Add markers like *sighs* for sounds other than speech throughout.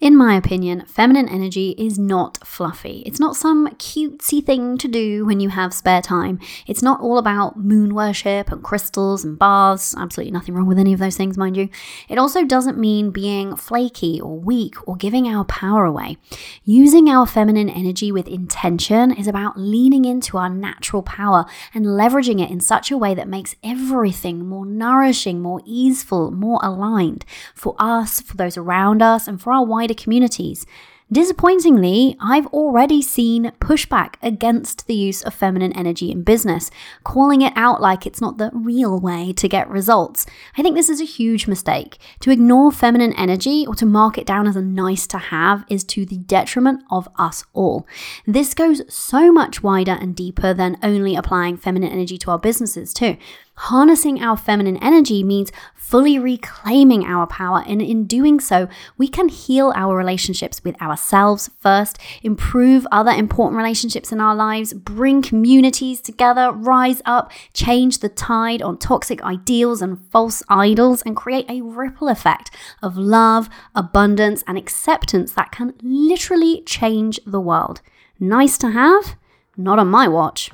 In my opinion, feminine energy is not fluffy. It's not some cutesy thing to do when you have spare time. It's not all about moon worship and crystals and baths. Absolutely nothing wrong with any of those things, mind you. It also doesn't mean being flaky or weak or giving our power away. Using our feminine energy with intention is about leaning into our natural power and leveraging it in such a way that makes everything more nourishing, more easeful, more aligned for us, for those around us, and for our wider communities. Disappointingly, I've already seen pushback against the use of feminine energy in business, calling it out like it's not the real way to get results. I think this is a huge mistake. To ignore feminine energy or to mark it down as a nice to have is to the detriment of us all. This goes so much wider and deeper than only applying feminine energy to our businesses, too. Harnessing our feminine energy means fully reclaiming our power, and in doing so, we can heal our relationships with ourselves first, improve other important relationships in our lives, bring communities together, rise up, change the tide on toxic ideals and false idols, and create a ripple effect of love, abundance, and acceptance that can literally change the world. Nice to have? Not on my watch.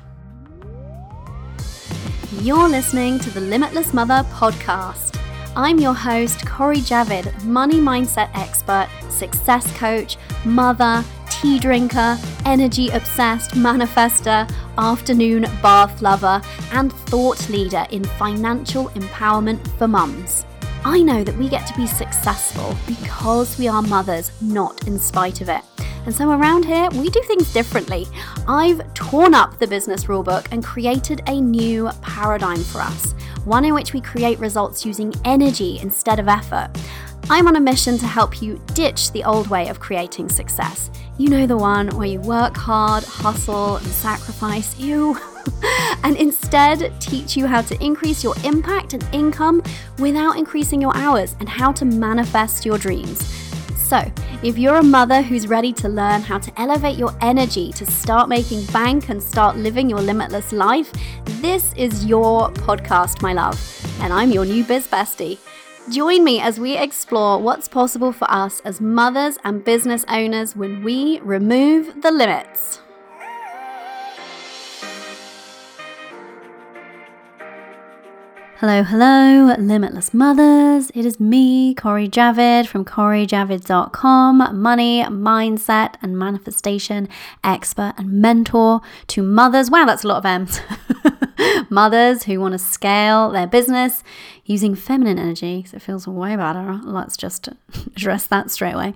You're listening to the Limitless Mother podcast. I'm your host, Cori Javid, money mindset expert, success coach, mother, tea drinker, energy obsessed manifester, afternoon bath lover, and thought leader in financial empowerment for mums. I know that we get to be successful because we are mothers, not in spite of it. And so around here, we do things differently. I've torn up the business rulebook and created a new paradigm for us, one in which we create results using energy instead of effort. I'm on a mission to help you ditch the old way of creating success. You know the one where you work hard, hustle, and sacrifice, you, *laughs* *laughs* and instead teach you how to increase your impact and income without increasing your hours and how to manifest your dreams. So, if you're a mother who's ready to learn how to elevate your energy to start making bank and start living your limitless life, this is your podcast, my love. And I'm your new biz bestie. Join me as we explore what's possible for us as mothers and business owners when we remove the limits. Hello, hello, limitless mothers. It is me, Cori Javid from CoriJavid.com, money, mindset, and manifestation expert and mentor to mothers. Wow, that's a lot of M's. *laughs* mothers who want to scale their business using feminine energy. So it feels way better. Let's just *laughs* address that straight away.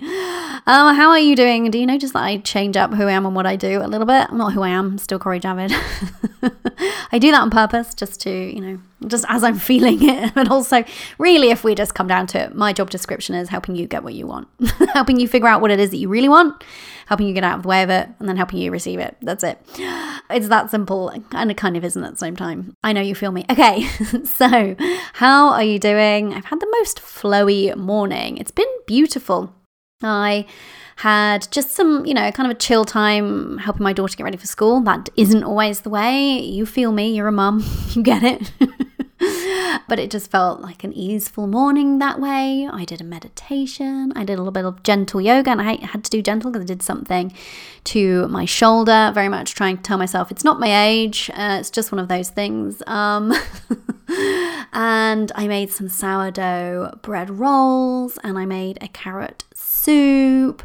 Um, how are you doing? Do you notice that I change up who I am and what I do a little bit? I'm not who I am, I'm still Cori Javid. *laughs* I do that on purpose just to, you know, just as I'm *laughs* feeling it. But also, really, if we just come down to it, my job description is helping you get what you want, helping you figure out what it is that you really want, helping you get out of the way of it, and then helping you receive it. That's it. It's that simple, and it kind of isn't at the same time. I know you feel me. Okay, so how are you doing? I've had the most flowy morning. It's been beautiful. I had just some, you know, kind of a chill time helping my daughter get ready for school. That isn't always the way. You feel me, you're a mum, *laughs* you get it. *laughs* *laughs* but it just felt like an easeful morning that way. I did a meditation, I did a little bit of gentle yoga, and I had to do gentle because I did something to my shoulder, very much trying to tell myself it's not my age, uh, it's just one of those things. Um, *laughs* and I made some sourdough bread rolls, and I made a carrot soup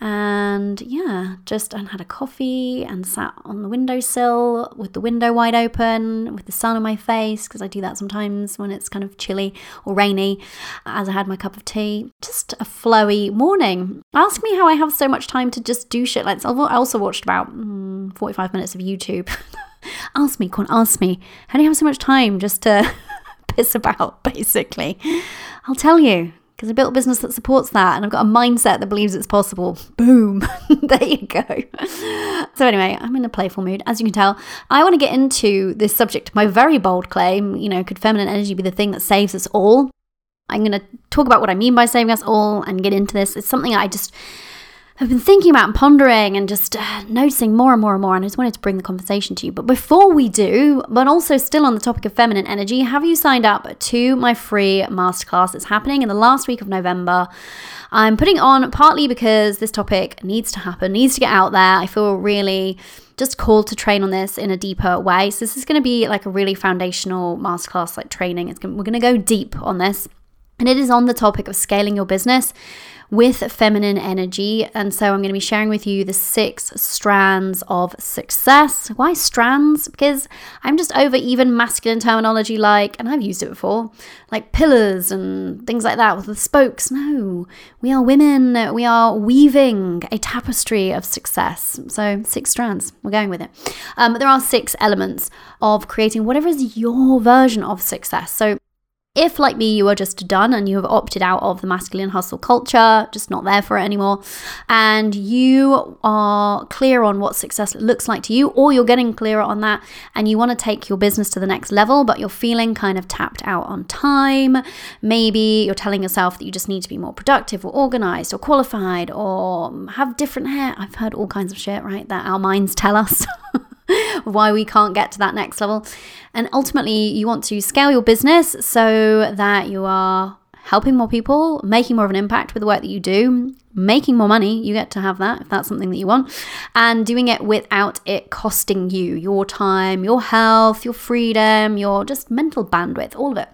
and yeah just and had a coffee and sat on the windowsill with the window wide open with the sun on my face because I do that sometimes when it's kind of chilly or rainy as I had my cup of tea. Just a flowy morning. Ask me how I have so much time to just do shit like this. I also watched about mm, 45 minutes of YouTube. *laughs* Ask me, on, ask me. How do you have so much time just to *laughs* piss about, basically? I'll tell you because I built a business that supports that and I've got a mindset that believes it's possible. Boom. *laughs* there you go. So, anyway, I'm in a playful mood, as you can tell. I want to get into this subject, my very bold claim you know, could feminine energy be the thing that saves us all? I'm going to talk about what I mean by saving us all and get into this. It's something I just I've been thinking about and pondering and just uh, noticing more and more and more, and I just wanted to bring the conversation to you. But before we do, but also still on the topic of feminine energy, have you signed up to my free masterclass? It's happening in the last week of November. I'm putting on partly because this topic needs to happen, needs to get out there. I feel really just called to train on this in a deeper way. So this is going to be like a really foundational masterclass, like training. It's gonna, we're going to go deep on this, and it is on the topic of scaling your business with feminine energy. And so I'm going to be sharing with you the six strands of success. Why strands? Because I'm just over even masculine terminology like, and I've used it before, like pillars and things like that with the spokes. No, we are women. We are weaving a tapestry of success. So six strands. We're going with it. Um, there are six elements of creating whatever is your version of success. So if, like me, you are just done and you have opted out of the masculine hustle culture, just not there for it anymore, and you are clear on what success looks like to you, or you're getting clearer on that and you want to take your business to the next level, but you're feeling kind of tapped out on time, maybe you're telling yourself that you just need to be more productive or organized or qualified or have different hair. I've heard all kinds of shit, right? That our minds tell us. *laughs* *laughs* why we can't get to that next level. And ultimately, you want to scale your business so that you are helping more people, making more of an impact with the work that you do, making more money. You get to have that if that's something that you want, and doing it without it costing you your time, your health, your freedom, your just mental bandwidth, all of it.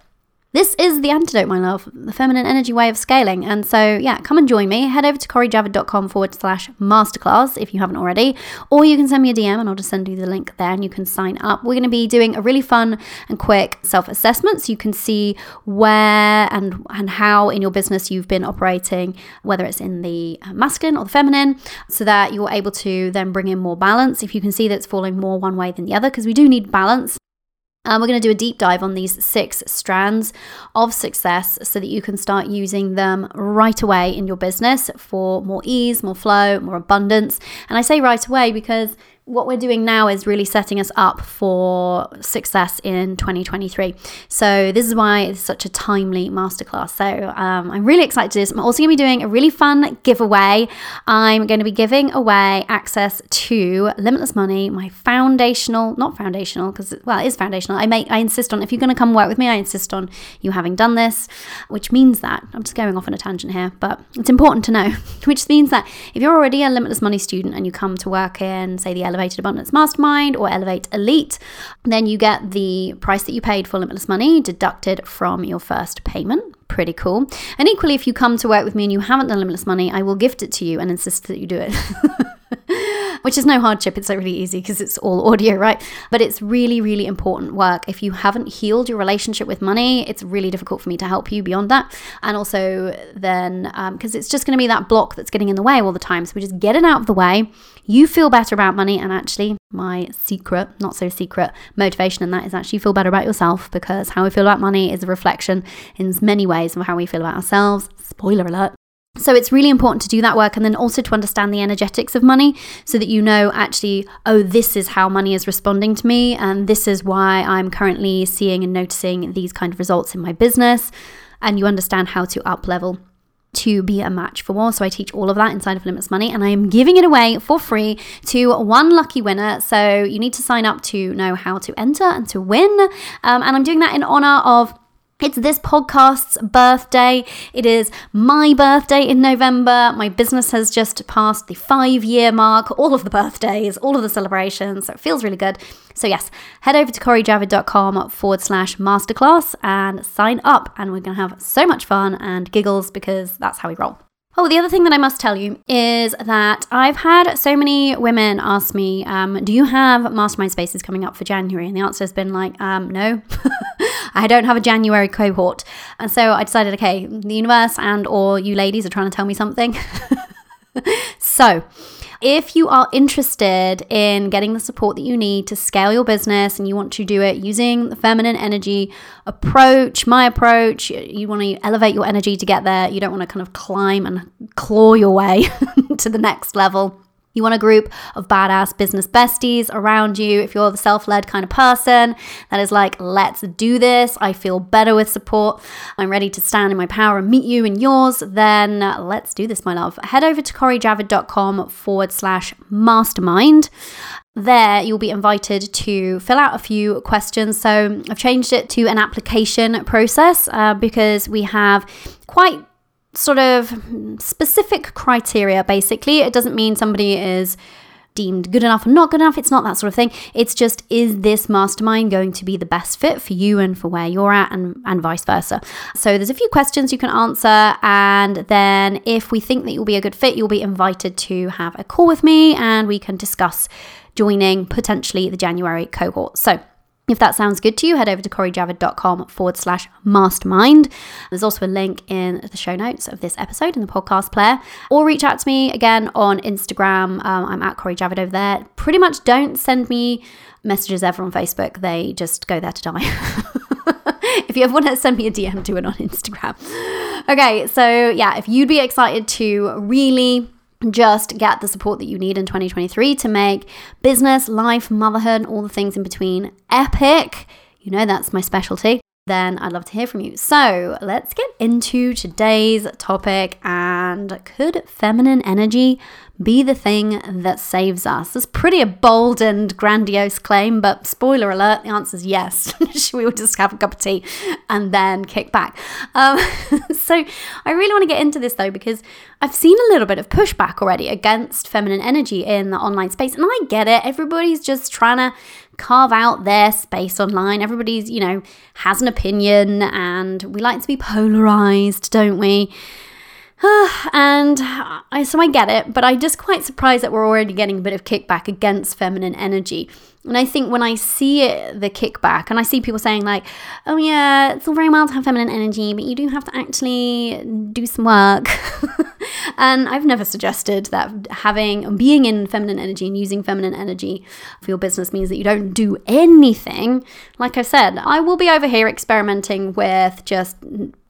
This is the antidote, my love, the feminine energy way of scaling. And so, yeah, come and join me. Head over to corijavid.com forward slash masterclass if you haven't already, or you can send me a DM and I'll just send you the link there and you can sign up. We're going to be doing a really fun and quick self assessment so you can see where and, and how in your business you've been operating, whether it's in the uh, masculine or the feminine, so that you're able to then bring in more balance. If you can see that it's falling more one way than the other, because we do need balance. Um, we're going to do a deep dive on these six strands of success so that you can start using them right away in your business for more ease, more flow, more abundance. And I say right away because what we're doing now is really setting us up for success in 2023. So this is why it's such a timely masterclass. So um, I'm really excited to do this. I'm also going to be doing a really fun giveaway. I'm going to be giving away access to Limitless Money, my foundational, not foundational, because well, it is foundational. I make, I insist on if you're going to come work with me, I insist on you having done this, which means that I'm just going off on a tangent here, but it's important to know, *laughs* which means that if you're already a Limitless Money student and you come to work in, say, the Elevated Abundance Mastermind or Elevate Elite, then you get the price that you paid for Limitless Money deducted from your first payment. Pretty cool. And equally, if you come to work with me and you haven't done Limitless Money, I will gift it to you and insist that you do it. *laughs* *laughs* which is no hardship. It's really easy because it's all audio, right? But it's really, really important work. If you haven't healed your relationship with money, it's really difficult for me to help you beyond that. And also, then, because um, it's just going to be that block that's getting in the way all the time. So we just get it out of the way. You feel better about money. And actually, my secret, not so secret motivation in that is actually feel better about yourself because how we feel about money is a reflection in many ways of how we feel about ourselves. Spoiler alert. So it's really important to do that work and then also to understand the energetics of money so that you know actually, oh, this is how money is responding to me and this is why I'm currently seeing and noticing these kind of results in my business and you understand how to up level to be a match for more. So I teach all of that inside of Limitless Money and I am giving it away for free to one lucky winner. So you need to sign up to know how to enter and to win. Um, and I'm doing that in honor of it's this podcast's birthday. It is my birthday in November. My business has just passed the five year mark, all of the birthdays, all of the celebrations. So it feels really good. So, yes, head over to corijavid.com forward slash masterclass and sign up. And we're going to have so much fun and giggles because that's how we roll. Oh, the other thing that I must tell you is that I've had so many women ask me, um, Do you have mastermind spaces coming up for January? And the answer has been like, um, No, *laughs* I don't have a January cohort. And so I decided, okay, the universe and or you ladies are trying to tell me something. *laughs* so, if you are interested in getting the support that you need to scale your business and you want to do it using the feminine energy approach, my approach, you want to elevate your energy to get there, you don't want to kind of climb and claw your way *laughs* to the next level You want a group of badass business besties around you. If you're the self led kind of person that is like, let's do this, I feel better with support, I'm ready to stand in my power and meet you in yours, then let's do this, my love. Head over to corijavid.com forward slash mastermind. There, you'll be invited to fill out a few questions. So, I've changed it to an application process uh, because we have quite sort of specific criteria, basically. It doesn't mean somebody is deemed good enough or not good enough. It's not that sort of thing. It's just, is this mastermind going to be the best fit for you and for where you're at, and, and vice versa? So, there's a few questions you can answer. And then, if we think that you'll be a good fit, you'll be invited to have a call with me and we can discuss joining potentially the January cohort. So, if that sounds good to you, head over to corijavid.com forward slash mastermind. There's also a link in the show notes of this episode in the podcast player, or reach out to me again on Instagram. Um, I'm at Cori Javid over there. Pretty much don't send me messages ever on Facebook, they just go there to die. *laughs* if you ever want to send me a DM, do it on Instagram. Okay, so yeah, if you'd be excited to really just get the support that you need in 2023 to make business, life, motherhood, and all the things in between epic. You know, that's my specialty. Then I'd love to hear from you. So let's get into today's topic. And could feminine energy be the thing that saves us? It's pretty a bold and grandiose claim, but spoiler alert, the answer is yes. *laughs* We all just have a cup of tea and then kick back? Um, *laughs* so I really want to get into this though, because I've seen a little bit of pushback already against feminine energy in the online space. And I get it. Everybody's just trying to carve out their space online. Everybody's, you know, has an opinion and we like to be polarized, don't we? *sighs* and I, so I get it, but I'm just quite surprised that we're already getting a bit of kickback against feminine energy. And I think when I see it, the kickback, and I see people saying, like, oh, yeah, it's all very well to have feminine energy, but you do have to actually do some work. *laughs* and I've never suggested that having, being in feminine energy and using feminine energy for your business means that you don't do anything. Like I said, I will be over here experimenting with just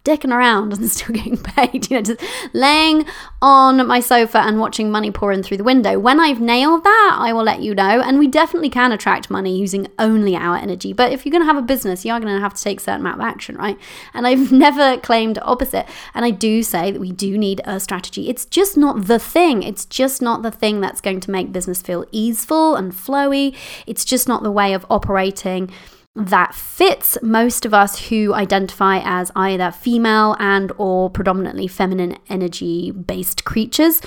dicking around and *laughs* still getting paid, you know, just laying on my sofa and watching money pour in through the window. When I've nailed that, I will let you know. And we definitely can attract money using only our energy. But if you're going to have a business, you are going to have to take a certain amount of action, right? And I've *laughs* never claimed opposite. And I do say that we do need a strategy. It's just not the thing. It's just not the thing that's going to make business feel easeful and flowy. It's just not the way of operating that fits most of us who identify as either female and or predominantly feminine energy based creatures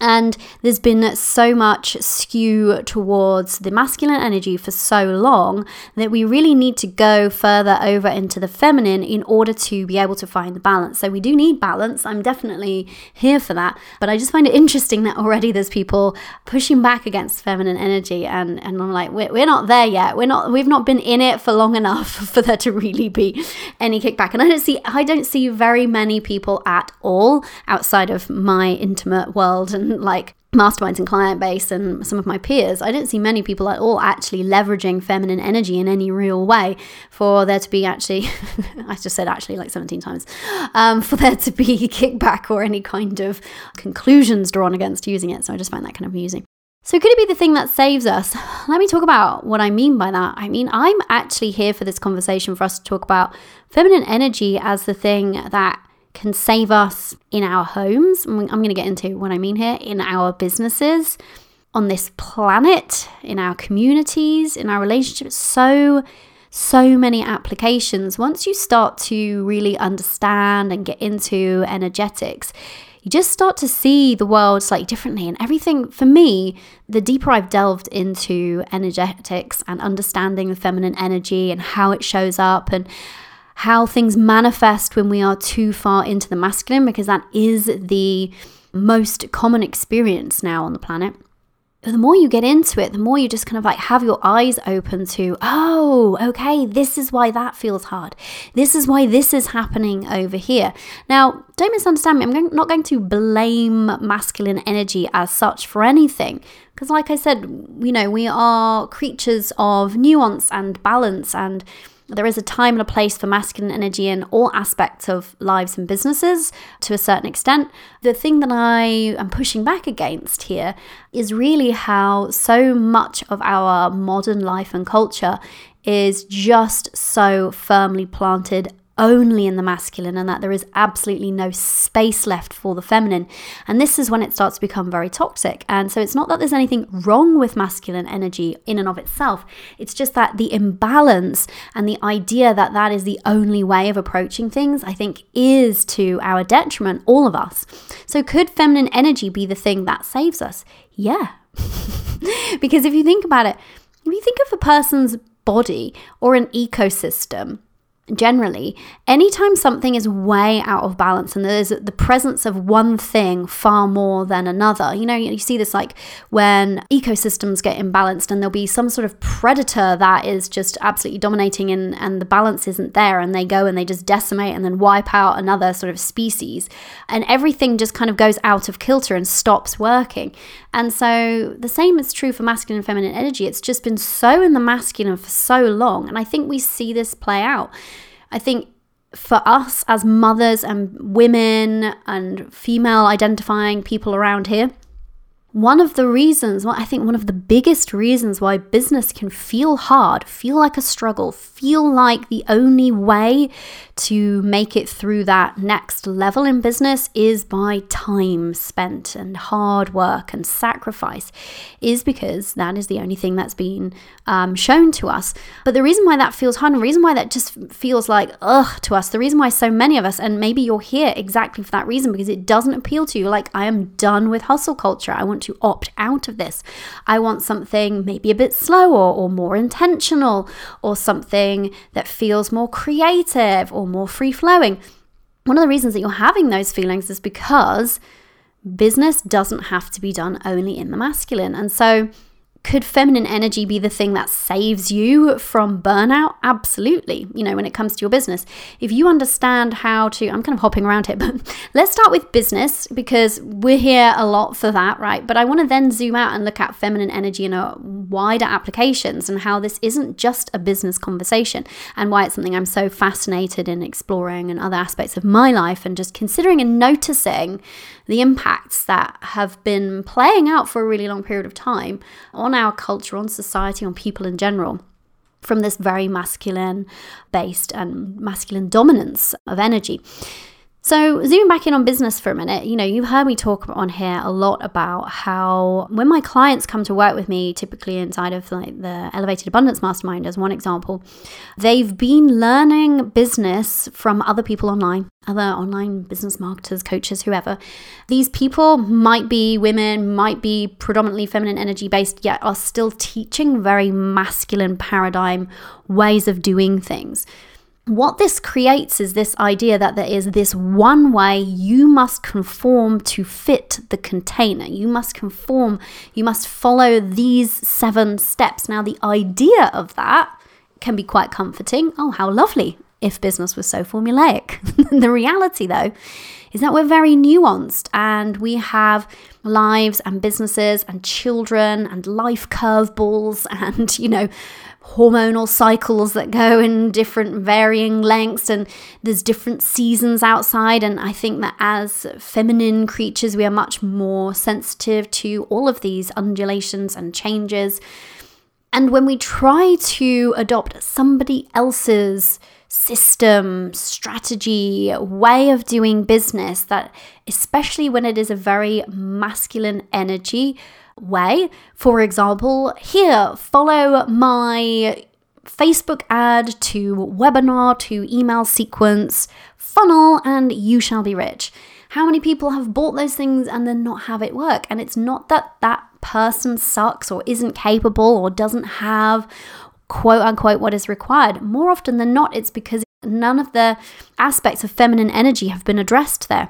and there's been so much skew towards the masculine energy for so long that we really need to go further over into the feminine in order to be able to find the balance. So we do need balance. I'm definitely here for that. But I just find it interesting that already there's people pushing back against feminine energy. And, and I'm like, we're, we're not there yet. We're not, we've not been in it for long enough *laughs* for there to really be any kickback. And I don't see, I don't see very many people at all outside of my intimate world and like masterminds and client base and some of my peers, I don't see many people at all actually leveraging feminine energy in any real way for there to be actually, *laughs* I just said actually like 17 times, um, for there to be *laughs* kickback or any kind of conclusions drawn against using it. So I just find that kind of amusing. So, could it be the thing that saves us? Let me talk about what I mean by that. I mean, I'm actually here for this conversation for us to talk about feminine energy as the thing that can save us in our homes. I'm going to get into what I mean here in our businesses, on this planet, in our communities, in our relationships. So, so many applications. Once you start to really understand and get into energetics, you just start to see the world slightly differently. And everything, for me, the deeper I've delved into energetics and understanding the feminine energy and how it shows up and how things manifest when we are too far into the masculine, because that is the most common experience now on the planet. But the more you get into it, the more you just kind of like have your eyes open to, oh, okay, this is why that feels hard. This is why this is happening over here. Now, don't misunderstand me. I'm not going to blame masculine energy as such for anything. Because, like I said, you know, we are creatures of nuance and balance and There is a time and a place for masculine energy in all aspects of lives and businesses to a certain extent. The thing that I am pushing back against here is really how so much of our modern life and culture is just so firmly planted only in the masculine and that there is absolutely no space left for the feminine. And this is when it starts to become very toxic. And so it's not that there's anything wrong with masculine energy in and of itself, it's just that the imbalance and the idea that that is the only way of approaching things, I think, is to our detriment, all of us. So could feminine energy be the thing that saves us? Yeah. *laughs* because if you think about it, if you think of a person's body or an ecosystem, generally, anytime something is way out of balance and there's the presence of one thing far more than another, you know, you see this like when ecosystems get imbalanced and there'll be some sort of predator that is just absolutely dominating and, and the balance isn't there and they go and they just decimate and then wipe out another sort of species and everything just kind of goes out of kilter and stops working. And so the same is true for masculine and feminine energy. It's just been so in the masculine for so long. And I think we see this play out. I think for us as mothers and women and female identifying people around here, one of the reasons, well, I think one of the biggest reasons why business can feel hard, feel like a struggle, feel like the only way to make it through that next level in business is by time spent and hard work and sacrifice, is because that is the only thing that's been um, shown to us. But the reason why that feels hard, and the reason why that just feels like ugh to us, the reason why so many of us, and maybe you're here exactly for that reason, because it doesn't appeal to you. Like, I am done with hustle culture. I want want to opt out of this. I want something maybe a bit slower or more intentional or something that feels more creative or more free flowing. One of the reasons that you're having those feelings is because business doesn't have to be done only in the masculine. And so, could feminine energy be the thing that saves you from burnout? Absolutely. You know, when it comes to your business, if you understand how to, I'm kind of hopping around here, *laughs* but let's start with business because we're here a lot for that, right? But I want to then zoom out and look at feminine energy in a wider applications and how this isn't just a business conversation and why it's something I'm so fascinated in exploring and other aspects of my life and just considering and noticing the impacts that have been playing out for a really long period of time on our culture, on society, on people in general from this very masculine based and masculine dominance of energy. So, zooming back in on business for a minute, you know, you've heard me talk on here a lot about how when my clients come to work with me, typically inside of like the Elevated Abundance Mastermind, as one example, they've been learning business from other people online, other online business marketers, coaches, whoever. These people might be women, might be predominantly feminine energy based, yet are still teaching very masculine paradigm ways of doing things what this creates is this idea that there is this one way you must conform to fit the container. You must conform, you must follow these seven steps. Now, the idea of that can be quite comforting. Oh, how lovely if business was so formulaic. *laughs* the reality, though, is that we're very nuanced and we have lives and businesses and children and life curveballs *laughs* and, you know, hormonal cycles that go in different varying lengths and there's different seasons outside. And i think that as feminine creatures we are much more sensitive to all of these undulations and changes. And when we try to adopt somebody else's system, strategy, way of doing business that, especially when it is a very masculine energy, way. For example, here, follow my Facebook ad to webinar to email sequence, funnel, and you shall be rich. How many people have bought those things and then not have it work? And it's not that that person sucks or isn't capable or doesn't have quote unquote what is required. More often than not, it's because none of the aspects of feminine energy have been addressed there.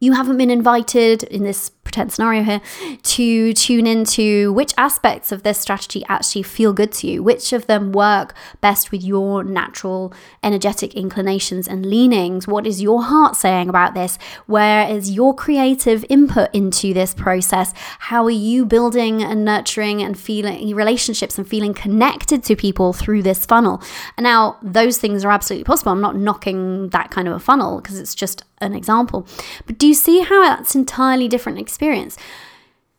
You haven't been invited in this pretend scenario here, to tune into which aspects of this strategy actually feel good to you, which of them work best with your natural energetic inclinations and leanings. What is your heart saying about this? Where is your creative input into this process? How are you building and nurturing and feeling relationships and feeling connected to people through this funnel? And now, those things are absolutely possible. I'm not knocking that kind of a funnel because it's just an example. But do you see how that's entirely different experience?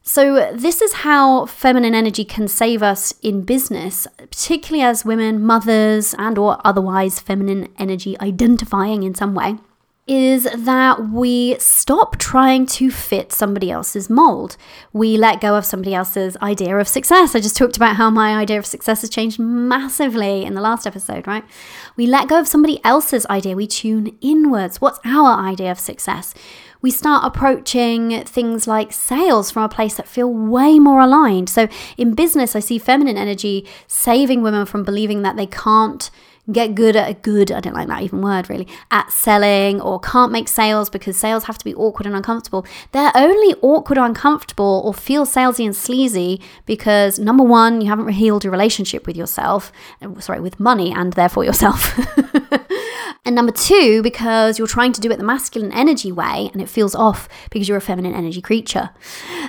So, this is how feminine energy can save us in business, particularly as women, mothers, and or otherwise feminine energy identifying in some way is that we stop trying to fit somebody else's mold. We let go of somebody else's idea of success. I just talked about how my idea of success has changed massively in the last episode, right? We let go of somebody else's idea. We tune inwards. What's our idea of success? We start approaching things like sales from a place that feel way more aligned. So in business, I see feminine energy saving women from believing that they can't get good at a good, I don't like that even word really, at selling or can't make sales because sales have to be awkward and uncomfortable. They're only awkward or uncomfortable or feel salesy and sleazy because number one, you haven't healed your relationship with yourself, uh, sorry, with money and therefore yourself. *laughs* and number two, because you're trying to do it the masculine energy way and it feels off because you're a feminine energy creature.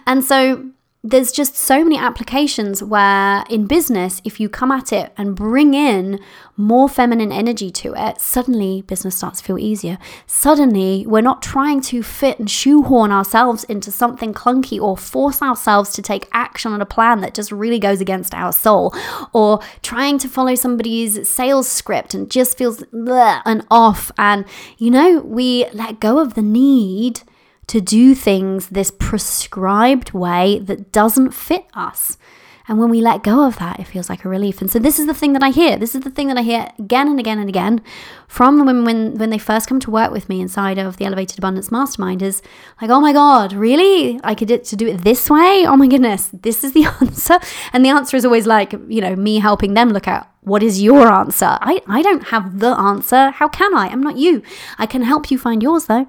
And so there's just so many applications where in business, if you come at it and bring in more feminine energy to it, suddenly business starts to feel easier. Suddenly, we're not trying to fit and shoehorn ourselves into something clunky or force ourselves to take action on a plan that just really goes against our soul, or trying to follow somebody's sales script and just feels and off. And, you know, we let go of the need to do things this prescribed way that doesn't fit us. And when we let go of that, it feels like a relief. And so this is the thing that I hear. This is the thing that I hear again and again and again from the women when, when they first come to work with me inside of the Elevated Abundance Mastermind is like, oh my God, really? I could to do it this way? Oh my goodness, this is the *laughs* answer. And the answer is always like, you know, me helping them look at what is your answer? I, I don't have the answer. How can I? I'm not you. I can help you find yours though.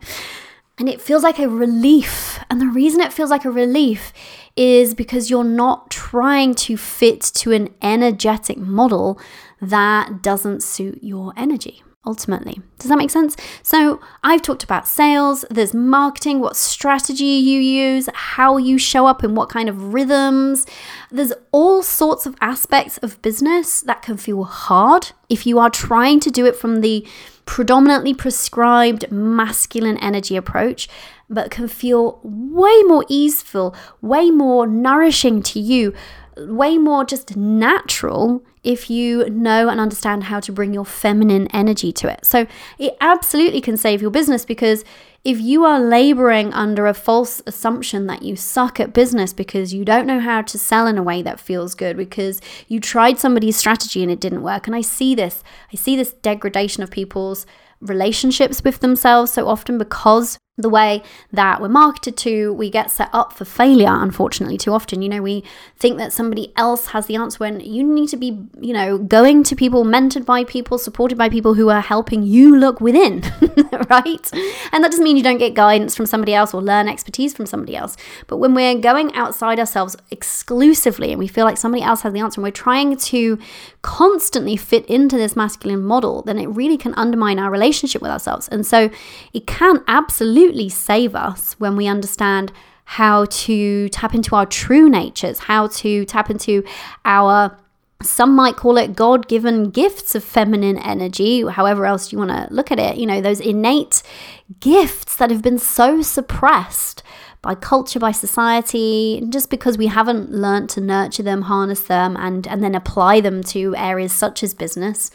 And it feels like a relief. And the reason it feels like a relief is because you're not trying to fit to an energetic model that doesn't suit your energy ultimately. Does that make sense? So, I've talked about sales, there's marketing, what strategy you use, how you show up and what kind of rhythms. There's all sorts of aspects of business that can feel hard if you are trying to do it from the predominantly prescribed masculine energy approach, but can feel way more easeful, way more nourishing to you, way more just natural if you know and understand how to bring your feminine energy to it. So it absolutely can save your business because if you are laboring under a false assumption that you suck at business because you don't know how to sell in a way that feels good, because you tried somebody's strategy and it didn't work, and I see this, I see this degradation of people's relationships with themselves so often because the way that we're marketed to, we get set up for failure, unfortunately, too often. You know, we think that somebody else has the answer when you need to be, you know, going to people, mentored by people, supported by people who are helping you look within, *laughs* right? And that doesn't mean you don't get guidance from somebody else or learn expertise from somebody else. But when we're going outside ourselves exclusively and we feel like somebody else has the answer and we're trying to constantly fit into this masculine model, then it really can undermine our relationship with ourselves. And so it can absolutely absolutely save us when we understand how to tap into our true natures, how to tap into our some might call it God given gifts of feminine energy, however else you want to look at it. You know, those innate gifts that have been so suppressed by culture, by society, just because we haven't learned to nurture them, harness them, and, and then apply them to areas such as business.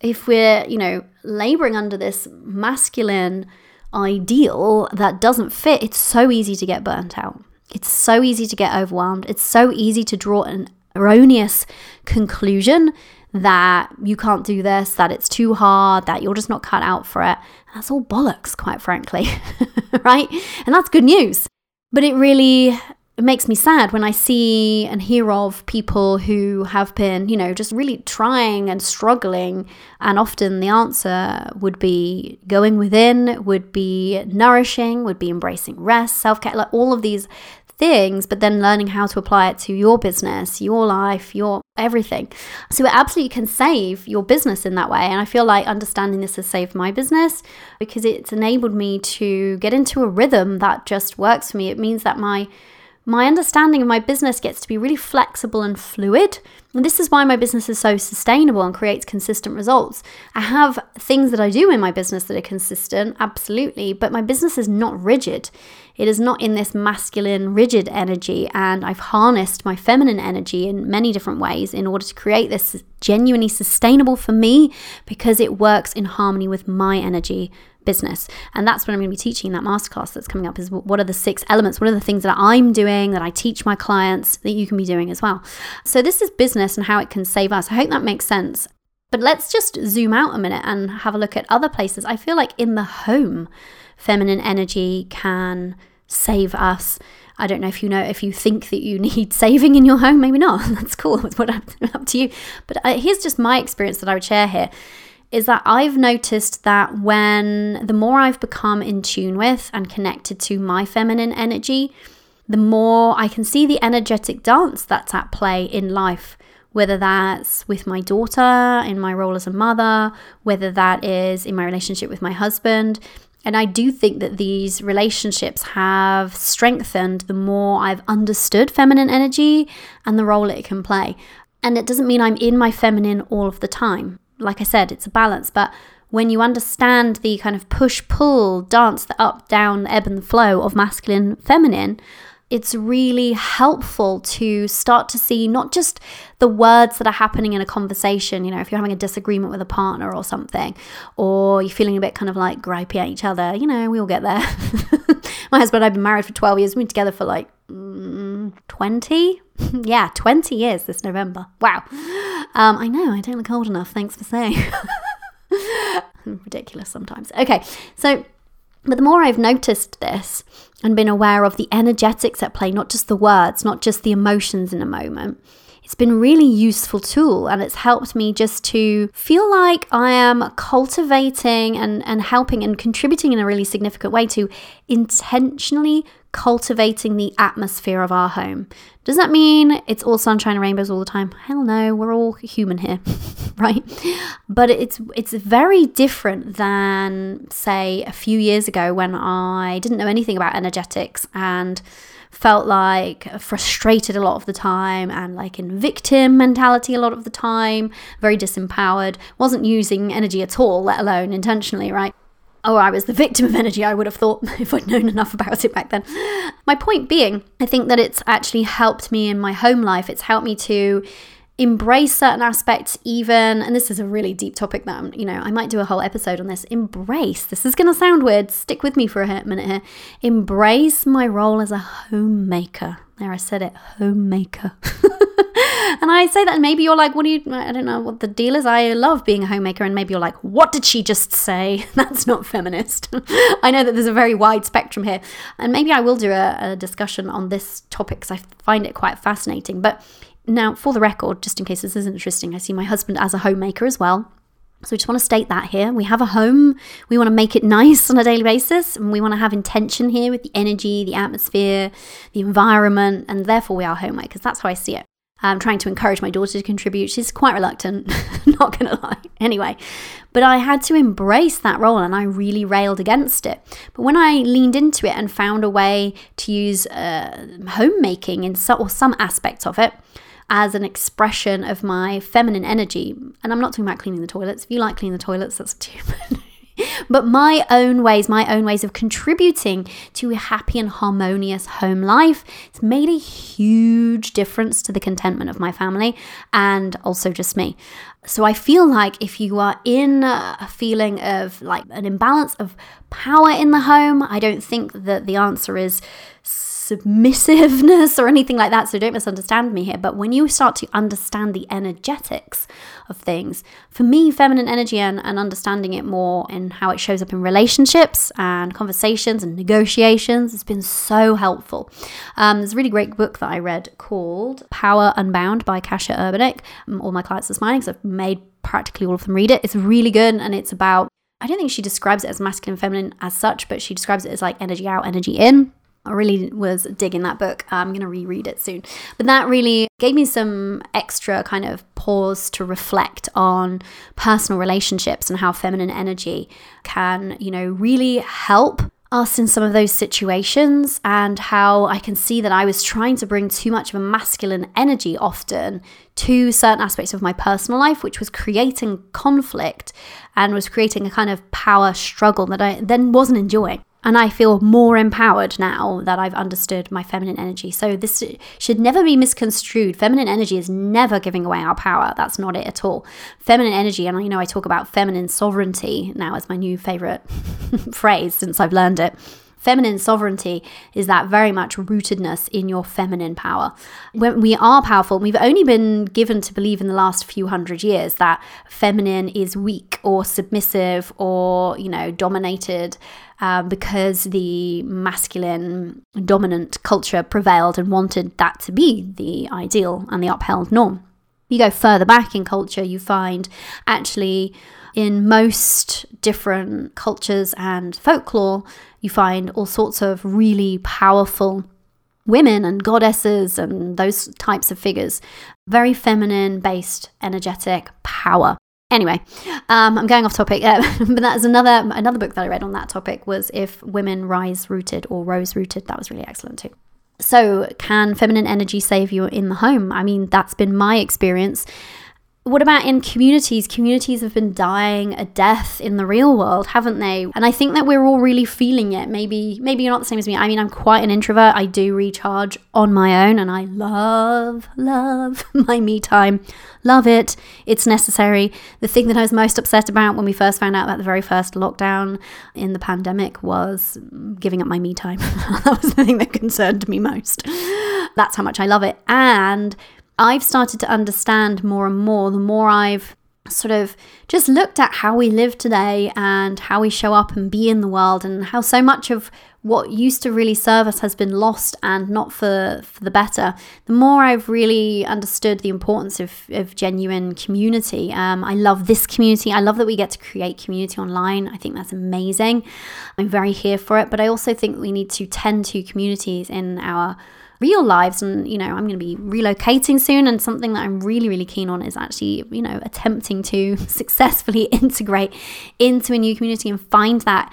If we're, you know, laboring under this masculine ideal that doesn't fit, it's so easy to get burnt out. It's so easy to get overwhelmed. It's so easy to draw an erroneous conclusion that you can't do this, that it's too hard, that you're just not cut out for it. That's all bollocks, quite frankly, *laughs* right? And that's good news. But it really it makes me sad when I see and hear of people who have been, you know, just really trying and struggling. And often the answer would be going within, would be nourishing, would be embracing rest, self care, like all of these things, but then learning how to apply it to your business, your life, your everything. So it absolutely can save your business in that way. And I feel like understanding this has saved my business because it's enabled me to get into a rhythm that just works for me. It means that my my understanding of my business gets to be really flexible and fluid. And this is why my business is so sustainable and creates consistent results. I have things that I do in my business that are consistent, absolutely, but my business is not rigid. It is not in this masculine, rigid energy. And I've harnessed my feminine energy in many different ways in order to create this genuinely sustainable for me because it works in harmony with my energy business. And that's what I'm going to be teaching in that masterclass that's coming up is what are the six elements? What are the things that I'm doing that I teach my clients that you can be doing as well? So this is business and how it can save us. I hope that makes sense. But let's just zoom out a minute and have a look at other places. I feel like in the home, feminine energy can save us. I don't know if you know if you think that you *laughs* need saving in your home, maybe not. *laughs* That's cool. It's what *laughs* up to you. But uh, here's just my experience that I would share here is that I've noticed that when the more I've become in tune with and connected to my feminine energy, the more I can see the energetic dance that's at play in life, whether that's with my daughter, in my role as a mother, whether that is in my relationship with my husband. And I do think that these relationships have strengthened the more I've understood feminine energy and the role it can play. And it doesn't mean I'm in my feminine all of the time like I said, it's a balance. But when you understand the kind of push pull dance, the up, down, ebb and flow of masculine, feminine, it's really helpful to start to see not just the words that are happening in a conversation. You know, if you're having a disagreement with a partner or something, or you're feeling a bit kind of like gripey at each other, you know, we all get there. *laughs* My husband and I've been married for 12 years, we've been together for like mm, 20. *laughs* yeah, 20 years this November. Wow. Um, I know, I don't look old enough. Thanks for saying. *laughs* Ridiculous sometimes. Okay, so but the more I've noticed this and been aware of the energetics at play, not just the words, not just the emotions in a moment, it's been really useful tool and it's helped me just to feel like I am cultivating and, and helping and contributing in a really significant way to intentionally cultivating the atmosphere of our home. Does that mean it's all sunshine and rainbows all the time? Hell no, we're all human here, *laughs* right? But it's it's very different than say a few years ago when I didn't know anything about energetics and felt like frustrated a lot of the time and like in victim mentality a lot of the time, very disempowered, wasn't using energy at all, let alone intentionally, right? Oh, I was the victim of energy, I would have thought *laughs* if I'd known enough about it back then. My point being, I think that it's actually helped me in my home life. It's helped me to embrace certain aspects even and this is a really deep topic that I'm, you know i might do a whole episode on this embrace this is going to sound weird stick with me for a minute here embrace my role as a homemaker there i said it homemaker *laughs* and I say that, and maybe you're like, what do you, I don't know what the deal is. I love being a homemaker. And maybe you're like, what did she just say? *laughs* That's not feminist. *laughs* I know that there's a very wide spectrum here. And maybe I will do a, a discussion on this topic because I find it quite fascinating. But now, for the record, just in case this is interesting, I see my husband as a homemaker as well. So, I just want to state that here. We have a home. We want to make it *laughs* nice on a daily basis. And we want to have intention here with the energy, the atmosphere, the environment. And therefore, we are homemakers. That's how I see it. I'm trying to encourage my daughter to contribute. She's quite reluctant, *laughs* not going to lie. *laughs* Anyway, but I had to embrace that role and I really railed against it. But when I leaned into it and found a way to use uh, homemaking in so, or some aspects of it, as an expression of my feminine energy. And I'm not talking about cleaning the toilets. If you like cleaning the toilets, that's too *laughs* but my own ways, my own ways of contributing to a happy and harmonious home life. It's made a huge difference to the contentment of my family and also just me. So I feel like if you are in a feeling of like an imbalance of power in the home, I don't think that the answer is submissiveness *laughs* or anything like that. So don't misunderstand me here. But when you start to understand the energetics of things, for me, feminine energy and, and understanding it more and how it shows up in relationships and conversations and negotiations has been so helpful. Um, there's a really great book that I read called Power Unbound by Kasia Urbaniak. Um, all my clients are smiling because I've made practically all of them read it. It's really good and it's about I don't think she describes it as masculine feminine as such, but she describes it as like energy out, energy in. I really was digging that book. I'm going to reread it soon. But that really gave me some extra kind of pause to reflect on personal relationships and how feminine energy can, you know, really help us in some of those situations and how I can see that I was trying to bring too much of a masculine energy often to certain aspects of my personal life, which was creating conflict and was creating a kind of power struggle that I then wasn't enjoying. And I feel more empowered now that I've understood my feminine energy. So, this should never be misconstrued. Feminine energy is never giving away our power. That's not it at all. Feminine energy, and you know, I talk about feminine sovereignty now as my new favorite *laughs* phrase since I've learned it. Feminine sovereignty is that very much rootedness in your feminine power. When we are powerful, we've only been given to believe in the last few hundred years that feminine is weak or submissive or, you know, dominated. Um, because the masculine dominant culture prevailed and wanted that to be the ideal and the upheld norm. You go further back in culture, you find actually in most different cultures and folklore, you find all sorts of really powerful women and goddesses and those types of figures. Very feminine based, energetic power. Anyway, um, I'm going off topic, uh, *laughs* but that's another another book that I read on that topic was if women rise rooted or rose rooted. That was really excellent too. So, can feminine energy save you in the home? I mean, that's been my experience what about in communities? Communities have been dying a death in the real world, haven't they? And I think that we're all really feeling it. Maybe maybe you're not the same as me. I mean, I'm quite an introvert. I do recharge on my own and I love love *laughs* my me time. Love it. It's necessary. The thing that I was most upset about when we first found out about the very first lockdown in the pandemic was giving up my me time. *laughs* that was the thing that concerned me most. That's how much I love it. And I've started to understand more and more the more I've sort of just looked at how we live today and how we show up and be in the world and how so much of what used to really serve us has been lost and not for, for the better. The more I've really understood the importance of, of genuine community. Um, I love this community. I love that we get to create community online. I think that's amazing. I'm very here for it. But I also think we need to tend to communities in our real lives. And, you know, I'm going to be relocating soon. And something that I'm really, really keen on is actually, you know, attempting to *laughs* successfully *laughs* integrate into a new community and find that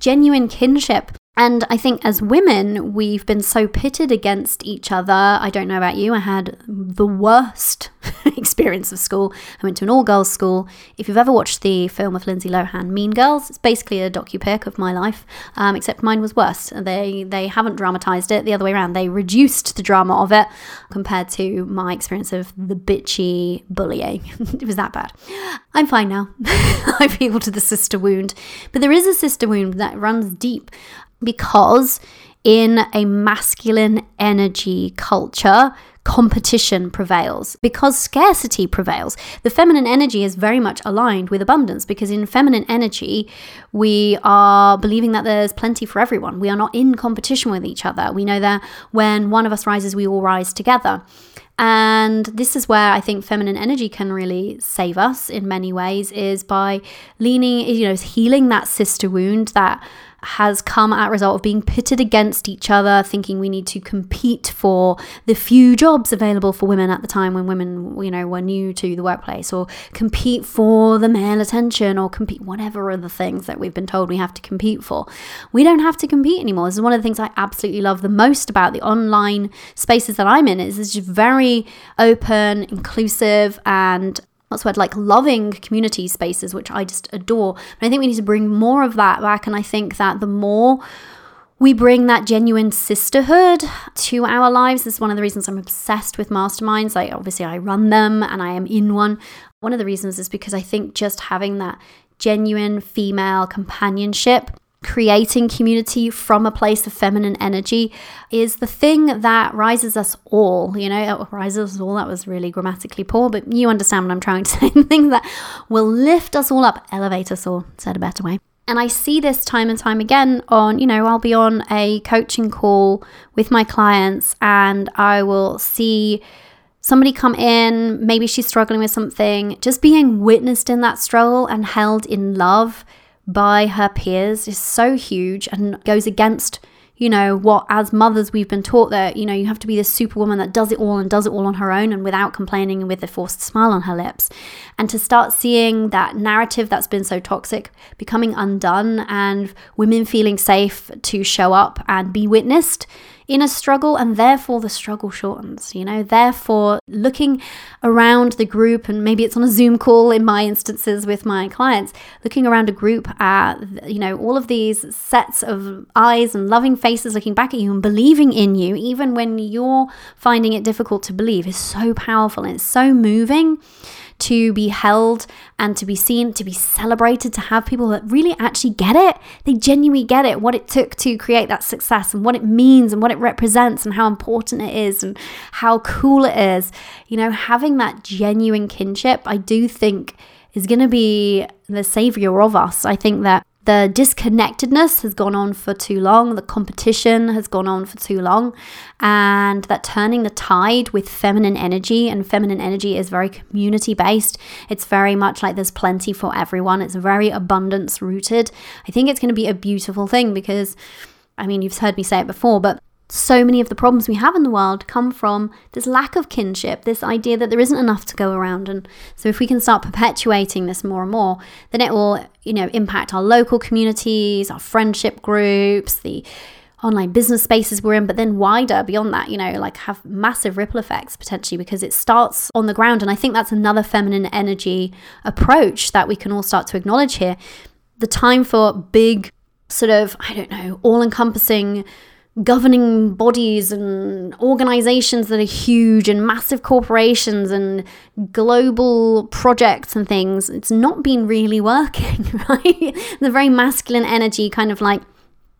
genuine kinship and I think as women, we've been so pitted against each other. I don't know about you, I had the worst *laughs* experience of school. I went to an all girls school. If you've ever watched the film of Lindsay Lohan, Mean Girls, it's basically a docu-pic of my life, um, except mine was worse. They, they haven't dramatized it the other way around. They reduced the drama of it compared to my experience of the bitchy bullying. *laughs* it was that bad. I'm fine now. *laughs* I've healed the sister wound. But there is a sister wound that runs deep because in a masculine energy culture, competition prevails because scarcity prevails. The feminine energy is very much aligned with abundance because in feminine energy, we are believing that there's plenty for everyone. We are not in competition with each other. We know that when one of us rises, we all rise together. And this is where I think feminine energy can really save us in many ways is by leaning, you know, healing that sister wound that has come at result of being pitted against each other, thinking we need to compete for the few jobs available for women at the time when women, you know, were new to the workplace, or compete for the male attention, or compete whatever are the things that we've been told we have to compete for. We don't have to compete anymore. This is one of the things I absolutely love the most about the online spaces that I'm in. Is it's just very open, inclusive, and what's the word like loving community spaces which i just adore. I think we need to bring more of that back and i think that the more we bring that genuine sisterhood to our lives this is one of the reasons i'm obsessed with masterminds. Like obviously i run them and i am in one. One of the reasons is because i think just having that genuine female companionship creating community from a place of feminine energy is the thing that rises us all. You know, oh, rises us all, that was really grammatically poor, but you understand what I'm trying to say. *laughs* the thing that will lift us all up, elevate us all, said a better way. And I see this time and time again on, you know, I'll be on a coaching call with my clients and I will see somebody come in, maybe she's struggling with something, just being witnessed in that struggle and held in love by her peers is so huge and goes against you know what as mothers we've been taught that you know you have to be this superwoman that does it all and does it all on her own and without complaining and with a forced smile on her lips. And to start seeing that narrative that's been so toxic becoming undone and women feeling safe to show up and be witnessed in a struggle and therefore the struggle shortens you know? Therefore looking around the group and maybe it's on a zoom call in my instances with my clients looking around a group at you know all of these sets of eyes and loving faces looking back at you and believing in you even when you're finding it difficult to believe is so powerful and it's so moving to be held and to be seen, to be celebrated, to have people that really actually get it. They genuinely get it, what it took to create that success and what it means and what it represents and how important it is and how cool it is. You know, having that genuine kinship, I do think is going to be the savior of us. I think that the disconnectedness has gone on for too long, the competition has gone on for too long, and that turning the tide with feminine energy, and feminine energy is very community based. It's very much like there's plenty for everyone, it's very abundance rooted. I think it's going to be a beautiful thing because, I mean, you've heard me say it before, but so many of the problems we have in the world come from this lack of kinship, this idea that there isn't enough to go around. And so if we can start perpetuating this more and more, then it will, you know, impact our local communities, our friendship groups, the online business spaces we're in, but then wider beyond that, you know, like have massive ripple effects potentially because it starts on the ground. And I think that's another feminine energy approach that we can all start to acknowledge here. The time for big, sort of, I don't know, all encompassing governing bodies and organizations that are huge and massive corporations and global projects and things, it's not been really working, *laughs* right? the very masculine energy, kind of like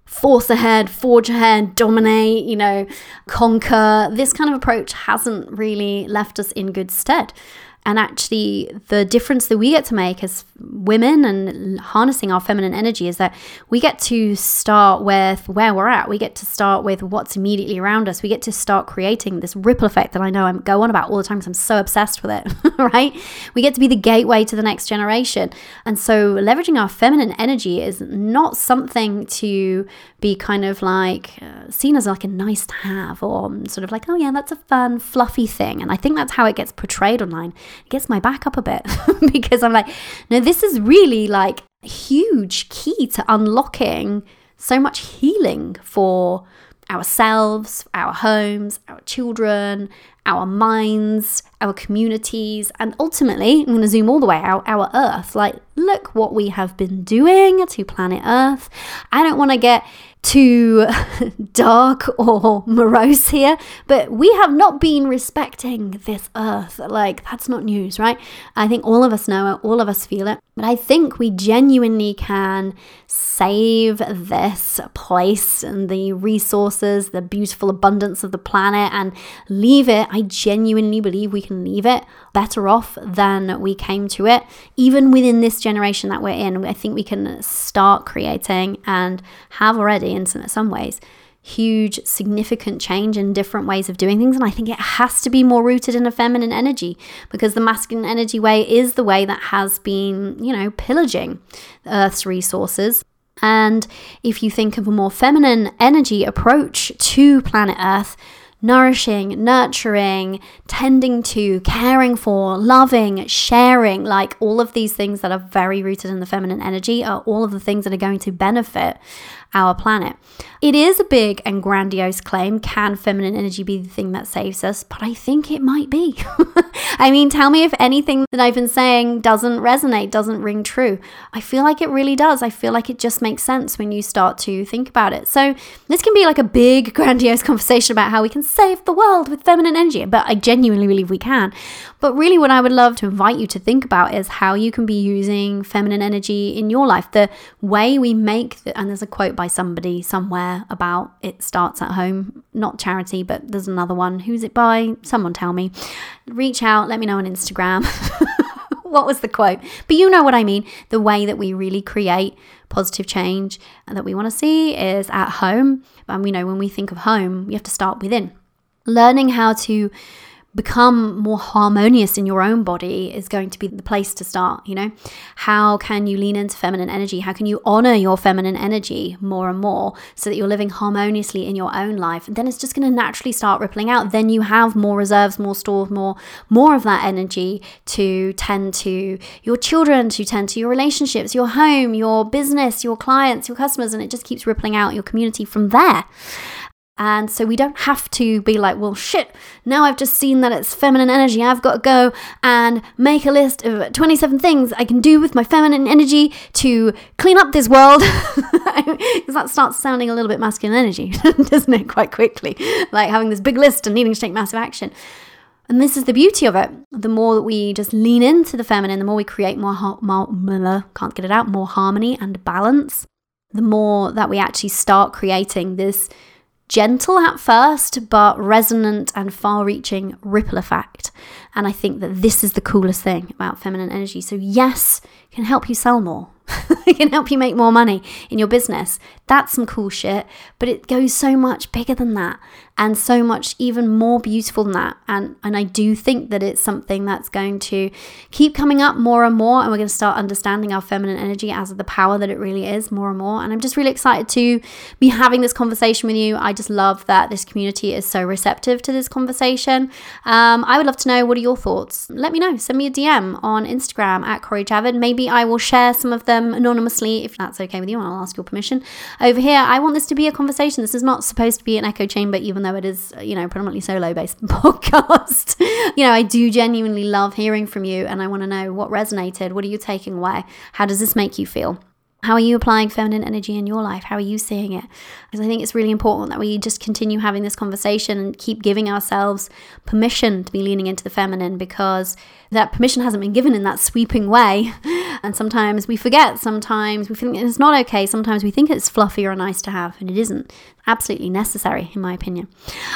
force ahead, forge ahead, dominate, you know, conquer. This kind of approach hasn't really left us in good stead. And actually, the difference that we get to make as women and harnessing our feminine energy is that we get to start with where we're at. We get to start with what's immediately around us. We get to start creating this ripple effect that I know I'm go on about all the time because I'm so obsessed with it, *laughs* right? We get to be the gateway to the next generation. And so, leveraging our feminine energy is not something to be kind of like uh, seen as like a nice to have or sort of like, oh, yeah, that's a fun, fluffy thing. And I think that's how it gets portrayed online it gets my back up a bit *laughs* because I'm like, no, this is really like a huge key to unlocking so much healing for ourselves, our homes, our children, our minds, our communities, and ultimately, I'm going to zoom all the way out, our Earth. Like, look what we have been doing to planet Earth. I don't want to get too *laughs* dark or morose here, but we have not been respecting this earth. Like, that's not news, right? I think all of us know it, all of us feel it. But I think we genuinely can save this place and the resources, the beautiful abundance of the planet, and leave it. I genuinely believe we can leave it better off than we came to it. Even within this generation that we're in, I think we can start creating and have already, in some ways, huge, significant change in different ways of doing things. And I think it has to be more rooted in a feminine energy because the masculine energy way is the way that has been, you know, pillaging Earth's resources. And if you think of a more feminine energy approach to planet Earth, nourishing, nurturing, tending to, caring for, loving, sharing, like all of these things that are very rooted in the feminine energy are all of the things that are going to benefit our planet. It is a big and grandiose claim. Can feminine energy be the thing that saves us? But I think it might be. *laughs* I mean, tell me if anything that I've been saying doesn't resonate, doesn't ring true. I feel like it really does. I feel like it just makes sense when you start to think about it. So, this can be like a big, *laughs* grandiose conversation about how we can save the world with feminine energy. But I genuinely believe we can. But really, what I would love to invite you to think about is how you can be using feminine energy in your life. The way we make, the, and there's a quote by somebody somewhere about it starts at home, not charity, but there's another one. Who's it by? Someone tell me. Reach out, let me know on Instagram. *laughs* what was the quote? But you know what I mean. The way that we really create positive change that we want to see is at home. And we know when we think of home, we have to start within. Learning how to become more harmonious in your own body is going to be the place to start you know? How can you lean into feminine energy? How can you honor your feminine energy more and more so that you're living harmoniously in your own life? And then it's just going to naturally start rippling out. Then you have more reserves more stores more more of that energy to tend to your children to tend to your relationships your home your business your clients your customers and it just keeps rippling out your community from there and so we don't have to be like, well, shit, now I've just seen that it's feminine energy. I've got to go and make a list of 27 things I can do with my feminine energy to clean up this world. Because *laughs* that starts sounding a little bit masculine energy, *laughs* doesn't it, quite quickly? Like having this big list and needing to take massive action. And this is the beauty of it. The more that we just lean into the feminine, the more we create more, more can't get it out, more harmony and balance, the more that we actually start creating this gentle at first, but resonant and far reaching ripple effect. And I think that this is the coolest thing about feminine energy. So, yes, can help you sell more. It can help you make more money in your business. That's some cool shit, but it goes so much bigger than that and so much even more beautiful than that. And and I do think that it's something that's going to keep coming up more and more and we're going to start understanding our feminine energy as the power that it really is more and more. And I'm just really excited to be having this conversation with you. I just love that this community is so receptive to this conversation. Um, I would love to know what are your thoughts. Let me know. Send me a DM on Instagram at Cori Javid. Maybe I will share some of them Um, anonymously if that's okay with you and I'll ask your permission. Over here, I want this to be a conversation. This is not supposed to be an echo chamber, even though it is, uh, you know, predominantly solo based *laughs* podcast. *laughs* you know, I do genuinely love hearing from you and I want to know what resonated. What are you taking away? How does this make you feel? How are you applying feminine energy in your life? How are you seeing it? Because I think it's really important that we just continue having this conversation and keep giving ourselves permission to be leaning into the feminine because that permission hasn't been given in that sweeping way. *laughs* And sometimes we forget, sometimes we think it's not okay, sometimes we think it's fluffy or nice to have, and it isn't. Absolutely necessary, in my opinion.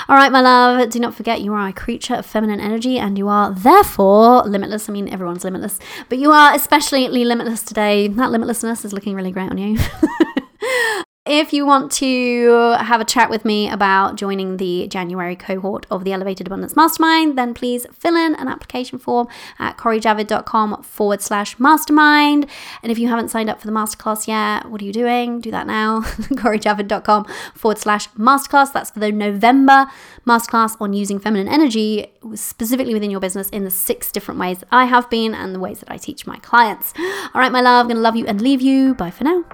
All right, my love, do not forget you are a creature of feminine energy and you are therefore limitless. I mean, everyone's limitless, but you are especially limitless today. That limitlessness is looking really great on you. *laughs* If you want to have a chat with me about joining the January cohort of the Elevated Abundance Mastermind, then please fill in an application form at corijavid.com forward slash mastermind. And if you haven't signed up for the masterclass yet, what are you doing? Do that now. *laughs* corijavid.com forward slash masterclass. That's for the November masterclass on using feminine energy, specifically within your business in the six different ways that I have been and the ways that I teach my clients. All right, my love, I'm going to love you and leave you. Bye for now.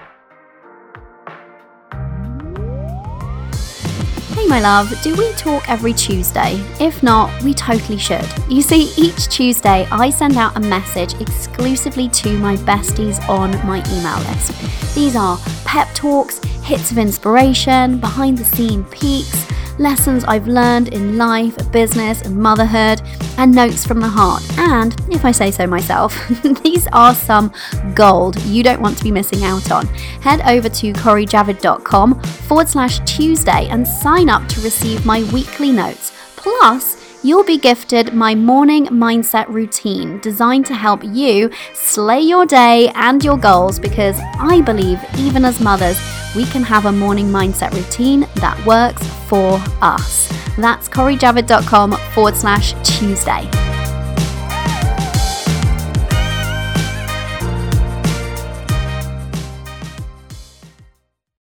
My love, do we talk every Tuesday? If not, we totally should. You see, each Tuesday I send out a message exclusively to my besties on my email list. These are pep talks, hits of inspiration, behind the scene peeks lessons I've learned in life, business, and motherhood, and notes from the heart. And if I say so myself, *laughs* these are some gold you don't want to be missing out on. Head over to corijavid.com forward slash Tuesday and sign up to receive my weekly notes. Plus, you'll be gifted my morning mindset routine designed to help you slay your day and your goals because I believe, even as mothers, we can have a morning mindset routine that works for us. That's corijavid.com forward slash Tuesday.